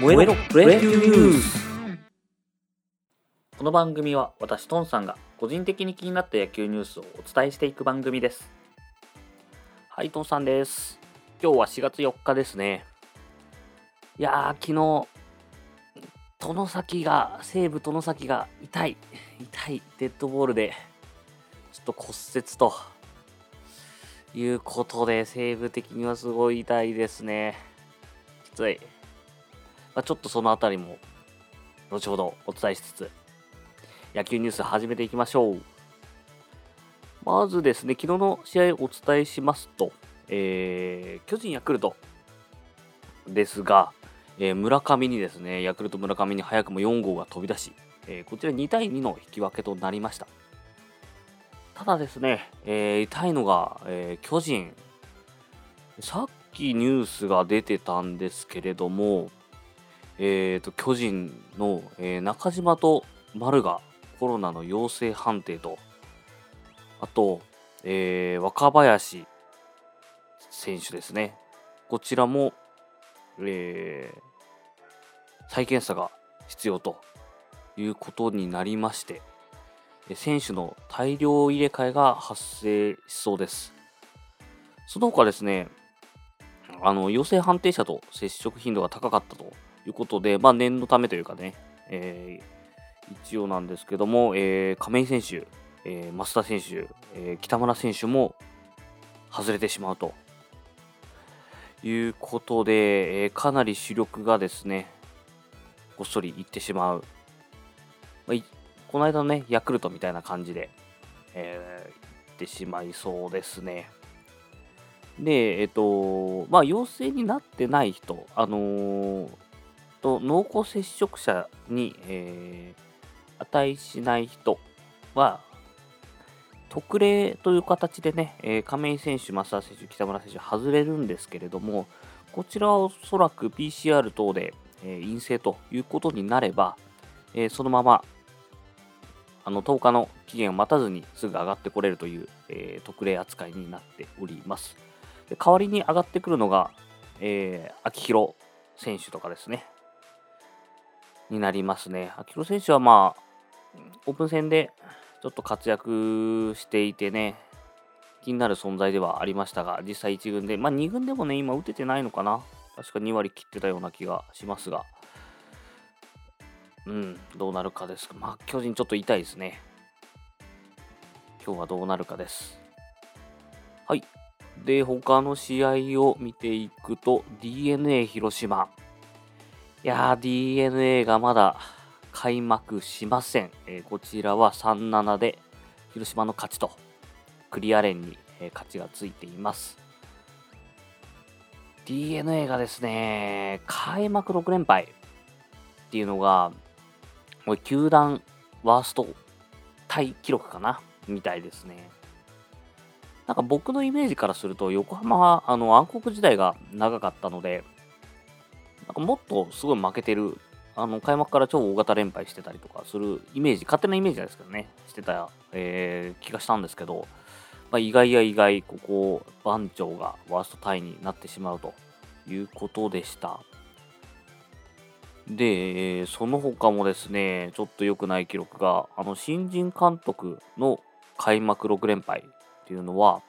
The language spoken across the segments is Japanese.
燃えろプロ野球ニュースこの番組は私トンさんが個人的に気になった野球ニュースをお伝えしていく番組です。はいトンさんです。今日は4月4日ですね。いやー昨日殿崎が西武殿崎が痛い。痛いデッドボールでちょっと骨折と。いうことで西武的にはすごい痛いですね。きついまあ、ちょっとそのあたりも後ほどお伝えしつつ野球ニュース始めていきましょう。まずですね昨日の試合をお伝えしますと、えー、巨人ヤクルトですが、えー、村上にですねヤクルト村上に早くも4号が飛び出し、えー、こちら2対2の引き分けとなりました。ただですね、えー、痛いのが、え巨人。さっきニュースが出てたんですけれどもえーと、巨人の、えー、中島と丸がコロナの陽性判定と、あと、えー、若林選手ですね。こちらも、えー、再検査が必要ということになりまして、選手の大量入れ替えが発生しそうです。その他ですね、あの陽性判定者と接触頻度が高かったということで、まあ、念のためというかね、えー、一応なんですけども、えー、亀井選手、えー、増田選手、えー、北村選手も外れてしまうということで、えー、かなり主力がですね、ごっそりいってしまう。まあ、この間のね、ヤクルトみたいな感じで、えー、いってしまいそうですね。で、えっと、まあ、陽性になってない人、あのー、と濃厚接触者に、えー、値しない人は、特例という形でね、えー、亀井選手、増田選手、北村選手、外れるんですけれども、こちらはおそらく PCR 等で、えー、陰性ということになれば、えー、そのままあの10日の期限を待たずにすぐ上がってこれるという、えー、特例扱いになっております。で代わりに上がってくるのが、えー、秋広選手とかですね、になりますね。秋広選手はまあ、オープン戦でちょっと活躍していてね、気になる存在ではありましたが、実際1軍で、まあ2軍でもね、今打ててないのかな。確か2割切ってたような気がしますが、うん、どうなるかです。まあ、巨人ちょっと痛いですね。今日はどうなるかです。はい。で、他の試合を見ていくと、DNA 広島。いやー、DNA がまだ開幕しません。えー、こちらは3-7で広島の勝ちと、クリアレンに、えー、勝ちがついています。DNA がですね、開幕6連敗っていうのが、もう球団ワーストタイ記録かな？みたいですね。なんか僕のイメージからすると、横浜はあの暗黒時代が長かったので、なんかもっとすごい負けてる、あの開幕から超大型連敗してたりとかするイメージ、勝手なイメージですけどね、してた、えー、気がしたんですけど、まあ、意外や意外、ここ、番長がワーストタイになってしまうということでした。で、その他もですね、ちょっと良くない記録が、あの新人監督の開幕6連敗っていうのは、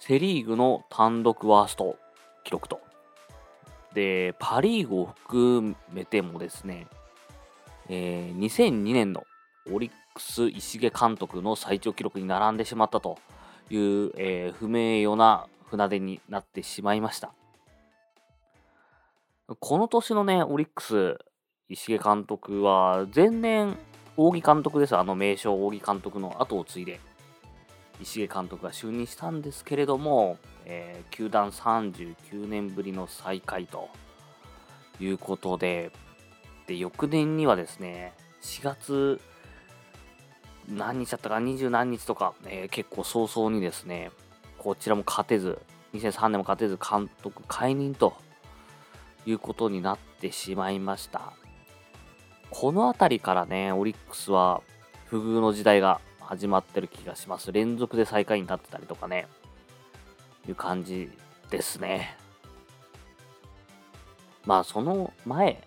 セ・リーグの単独ワースト記録とで、パ・リーグを含めてもですね、えー、2002年のオリックス石毛監督の最長記録に並んでしまったという、えー、不名誉な船出になってしまいました。この年のね、オリックス石毛監督は前年、扇監督です。あの名称扇監督の後を継いで、石毛監督が就任したんですけれども、えー、球団39年ぶりの再開ということで、で、翌年にはですね、4月何日だったか、20何日とか、えー、結構早々にですね、こちらも勝てず、2003年も勝てず監督解任ということになってしまいました。この辺りからね、オリックスは不遇の時代が始まってる気がします。連続で最下位になってたりとかね、いう感じですね。まあ、その前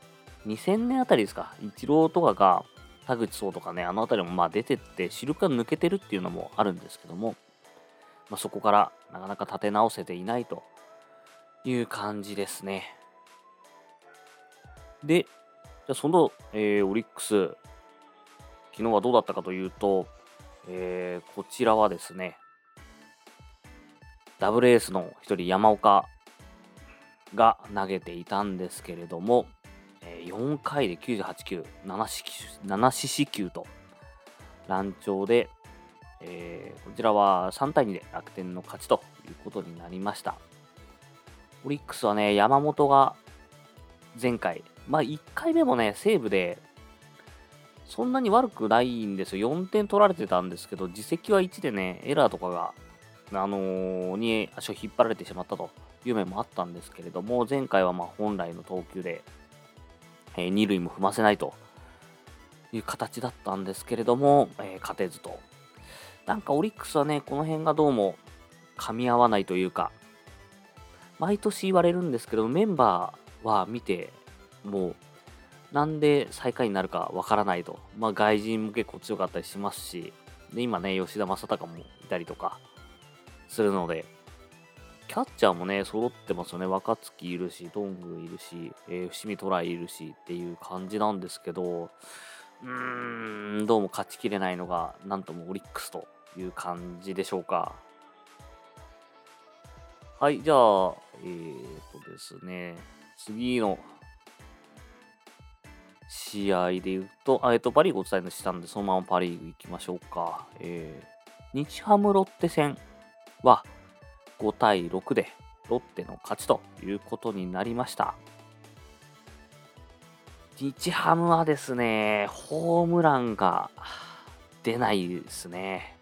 2000年あたりですか、イチローとかが、田口壮とかね、あのあたりもまあ出てって、主力が抜けてるっていうのもあるんですけども、まあ、そこからなかなか立て直せていないという感じですね。で、じゃその、えー、オリックス、昨日はどうだったかというと、えー、こちらはですね、ダブルエースの一人山岡が投げていたんですけれども、え、4回で98球7四7四死球と乱調で、えー、こちらは3対2で楽天の勝ちということになりました。オリックスはね山本が前回まあ1回目もね西武でそんなに悪くないんですよ。4点取られてたんですけど自責は1でねエラーとかがあのー、に足を引っ張られてしまったという面もあったんですけれども、前回はま本来の投球で、えー、二塁も踏ませないという形だったんですけれども、えー、勝てずと。なんかオリックスはね、この辺がどうも噛み合わないというか、毎年言われるんですけど、メンバーは見て、もう、なんで最下位になるかわからないと。まあ、外人も結構強かったりしますし、で今ね、吉田正尚もいたりとかするので、キャッチャーもね、揃ってますよね。若月いるし、ドングいるし、えー、伏見トライいるしっていう感じなんですけど、うーん、どうも勝ちきれないのが、なんともオリックスという感じでしょうか。はい、じゃあ、えーとですね、次の試合で言うと、えっと、パ・リーグお伝えしたんで、そのままパ・リーグ行きましょうか。えー、日ハムロッテ戦は、5対6でロッテの勝ちということになりました。日ハムはですね、ホームランが出ないですね。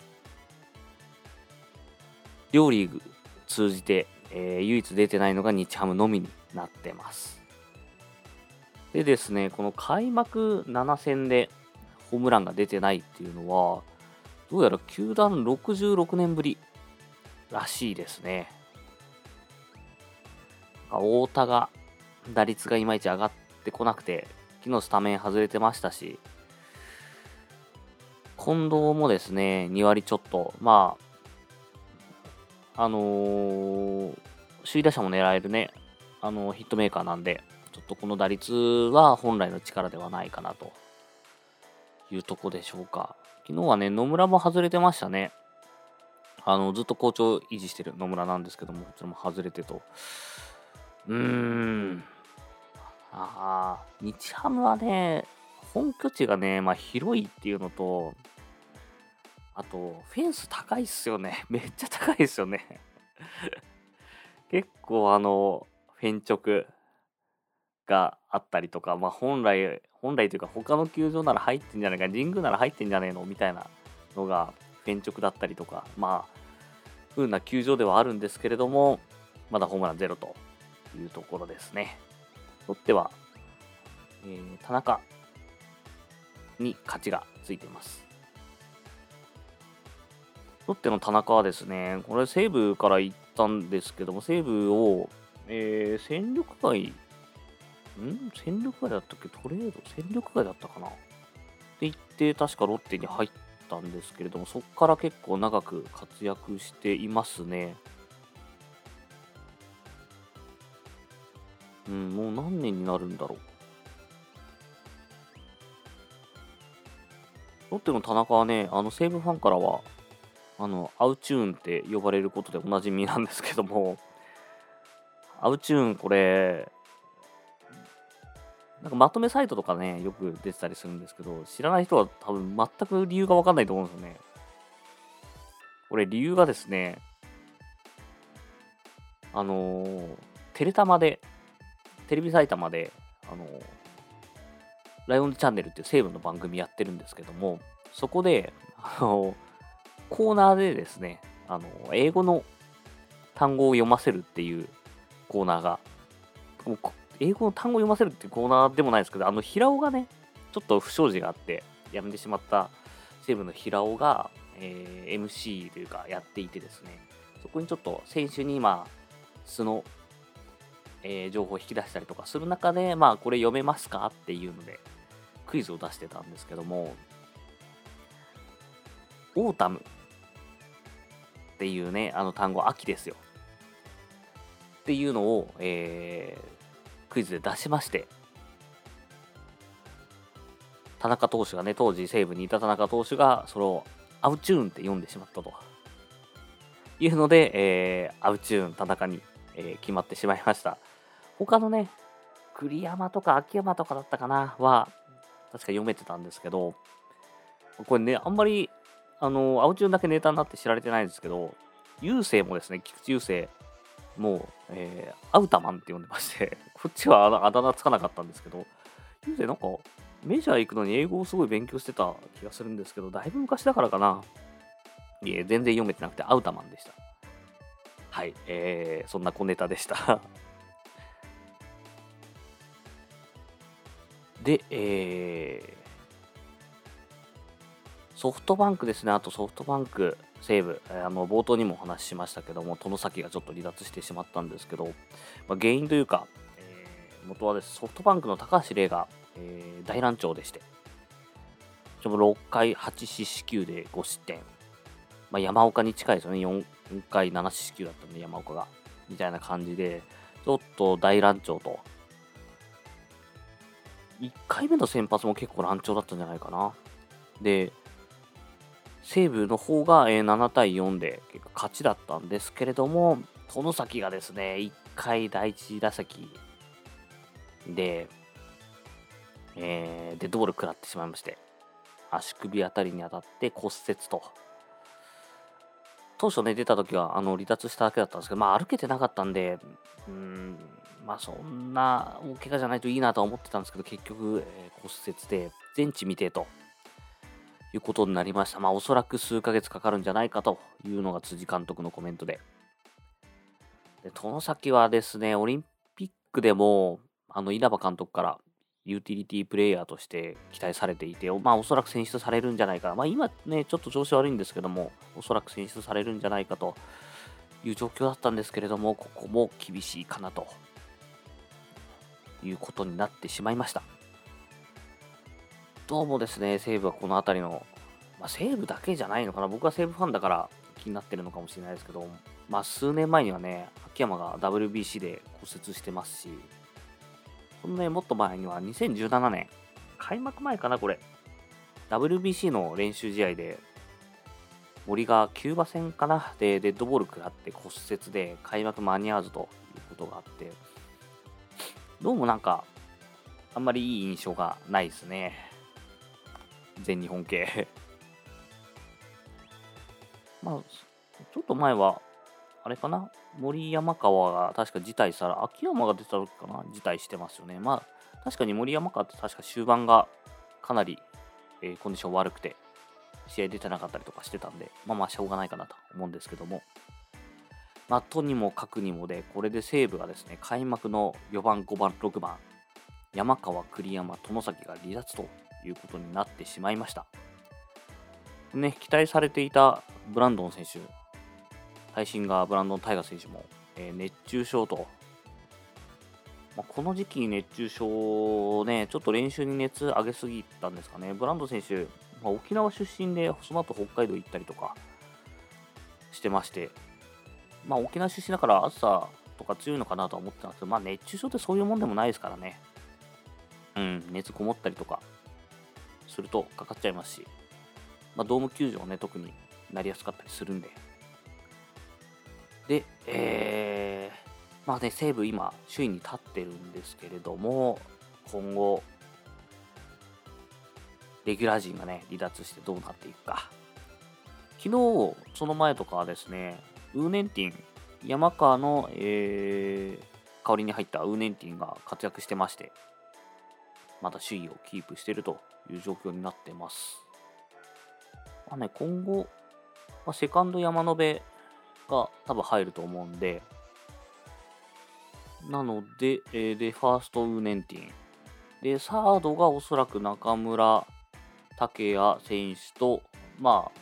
両リーグ通じて、えー、唯一出てないのが日ハムのみになってます。でですね、この開幕7戦でホームランが出てないっていうのは、どうやら球団66年ぶりらしいですね。太田が打率がいまいち上がってこなくて、昨日スタメン外れてましたし、近藤もですね、2割ちょっと、まあ、あのー、首位打者も狙えるね、あのー、ヒットメーカーなんで、ちょっとこの打率は本来の力ではないかなというとこでしょうか。昨日はね、野村も外れてましたね。あの、ずっと好調維持してる野村なんですけども、こちらも外れてと。うーん。ああ、日ハムはね、本拠地がね、まあ広いっていうのと、あと、フェンス高いっすよね。めっちゃ高いっすよね。結構あの、フェン直があったりとか、まあ本来、本来というか他の球場なら入ってんじゃないか、神宮なら入ってんじゃねえのみたいなのがフェン直だったりとか、まあ、風な球場ではあるんですけれども、まだホームランゼロというところですね。ロッテは、えー、田中に勝ちがついています。ロッテの田中はですね、これ西武から行ったんですけども、西武を、えー、戦力外、ん？戦力外だったっけ？トレード？戦力外だったかな？って言って、確かロッテに入ったんですけれども、そこから結構長く活躍していますね。うん、もう何年になるんだろう。ロッテの田中はね、あの西武ファンからは、あの、アウチューンって呼ばれることでおなじみなんですけども、アウチューンこれ、なんかまとめサイトとかね、よく出てたりするんですけど、知らない人は多分全く理由がわかんないと思うんですよね。これ理由がですね、あのー、テレタマで、テレビ埼玉で、あのー、ライオンズチャンネルっていう西武の番組やってるんですけども、そこで、あのー、コーナーでですね、あの英語の単語を読ませるっていうコーナーが、英語の単語読ませるってコーナーでもないですけど、あの平尾がね、ちょっと不祥事があって、辞めてしまった西武の平尾が、えー、MC というかやっていてですね、そこにちょっと選手に今、素のえー、情報を引き出したりとかする中で、まあ、これ読めますかっていうので、クイズを出してたんですけども、 autumn っていうね、あの単語、秋ですよ。っていうのを、えー、クイズで出しまして、田中投手がね、当時西武にいた田中投手が、それをアウチューンって読んでしまったというので、えー、アウチューン田中に、えー、決まってしまいました。他のね、栗山とか秋山とかだったかなは、確か読めてたんですけど、これね、あんまり、あの、アウチューンだけネタになって知られてないんですけど、郵政もですね、菊池郵政もう、えー、アウタマンって呼んでまして、こっちはあだ名つかなかったんですけど、郵政なんか、メジャー行くのに英語をすごい勉強してた気がするんですけど、だいぶ昔だからかな。いえ、全然読めてなくて、アウタマンでした。はい、えー、そんな小ネタでした で、えー、ソフトバンクですね、あとソフトバンク、西武、あの冒頭にもお話ししましたけども、外崎がちょっと離脱してしまったんですけど、まあ、原因というか、えー、元はですソフトバンクの高橋礼が、えー、大乱調でして、ちょ6回8四死球で5失点、まあ、山岡に近いですよね。4、4回7四死球だったんで、山岡が、みたいな感じで、ちょっと大乱調と。1回目の先発も結構乱調だったんじゃないかな。で、西武の方が7対4で結構勝ちだったんですけれども、外崎がですね、1回第1打席で、えー、デッドボール食らってしまいまして、足首あたりに当たって骨折と。当初ね、出た時はあの離脱しただけだったんですけど、まあ歩けてなかったんで、うん、まあそんな大怪我じゃないといいなとは思ってたんですけど、結局、えー、骨折で全治未定ということになりました。まあおそらく数ヶ月かかるんじゃないかというのが辻監督のコメントで。で、外崎はですね、オリンピックでも、あの稲葉監督からユーティリティプレイヤーとして期待されていて、まあおそらく選出されるんじゃないかな。まあ今ね、ちょっと調子悪いんですけども、おそらく選出されるんじゃないかという状況だったんですけれども、ここも厳しいかなということになってしまいました。どうもですね、西武はこの辺りの、まあ、西武だけじゃないのかな、僕は西武ファンだから気になってるのかもしれないですけど、まあ、数年前にはね、秋山が WBC で骨折してますし、そのね、もっと前には2017年、開幕前かな、これ、WBC の練習試合で、森がキューバ戦かなでデッドボール食らって骨折で開幕間に合わずということがあって、どうもなんか、あんまりいい印象がないですね。全日本系 まあ、ちょっと前は、あれかな？森山川が確か辞退したら、秋山が出た時かな？辞退してますよね。まあ、確かに森山川って確か終盤がかなり、えー、コンディション悪くて、試合出てなかったりとかしてたんで、まあまあしょうがないかなと思うんですけども。まあ、とにもかくにもで、これで西武がですね、開幕の4番、5番、6番、山川、栗山、外崎が離脱ということになってしまいました。ね、期待されていたブランドン選手、最新がブランドン・タイガー選手も、えー、熱中症と、まあ、この時期に熱中症ね、ちょっと練習に熱上げすぎたんですかね。ブランドン選手、まあ、沖縄出身で、その後北海道行ったりとかしてまして、まあ、沖縄出身だから暑さとか強いのかなとは思ってたんですけど、まあ、熱中症ってそういうもんでもないですからね。うん、熱こもったりとかするとかかっちゃいますし、まあ、ドーム球場ね、特になりやすかったりするんで。で、えー、まあね、西武今、首位に立ってるんですけれども、今後、レギュラー陣がね、離脱してどうなっていくか。昨日、その前とかはですね、ウーネンティン、山川の、えー、代わりに入ったウーネンティンが活躍してまして、まだ首位をキープしているという状況になってます。まあね、今後、まあ、セカンド山野辺が多分入ると思うんで、なので、えー、で、ファーストウーネンティン。で、サードがおそらく中村武也選手と、まあ、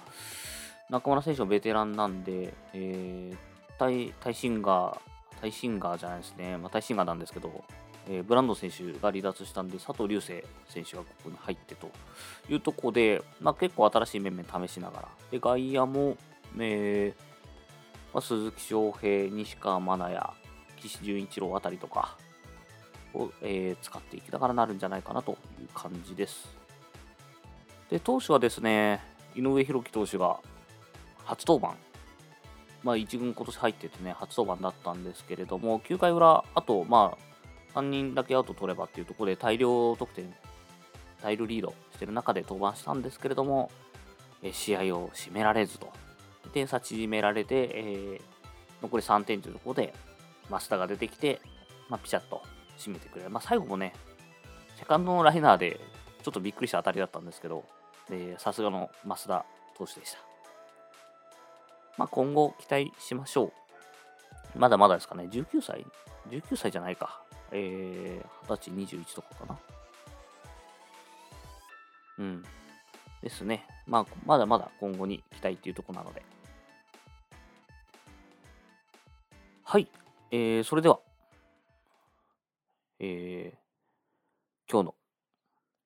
中村選手はベテランなんで、えー、タイタイシンガータイシンガーじゃないですね、まあ、タイシンガーなんですけど、えー、ブランド選手が離脱したんで、佐藤隆星選手がここに入ってというところで、まあ、結構新しい面々試しながら、で外野も、えーまあ、鈴木翔平、西川真奈也、岸潤一郎あたりとかを、えー、使っていきながらなるんじゃないかなという感じです。で、投手はですね、井上弘樹投手が初登板まあ、1軍今年入っててね、初登板だったんですけれども、9回裏、あと、まあ、3人だけアウト取ればっていうところで大量得点、大量リードしてる中で登板したんですけれども、え試合を締められずと、点差縮められて、えー、残り3点というところで、増田が出てきて、まあ、ピシャッと締めてくれる。まあ、最後もね、セカンドのライナーで、ちょっとびっくりした当たりだったんですけど、さすがの増田投手でした。まあ、今後期待しましょう。まだまだですかね。19歳 ?19 歳じゃないか。えー、20歳、21とかかな。うん。ですね。まあ、まだまだ今後に期待っていうところなので。はい。えー、それでは、えー、今日の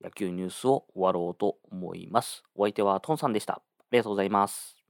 野球ニュースを終わろうと思います。お相手はトンさんでした。ありがとうございます。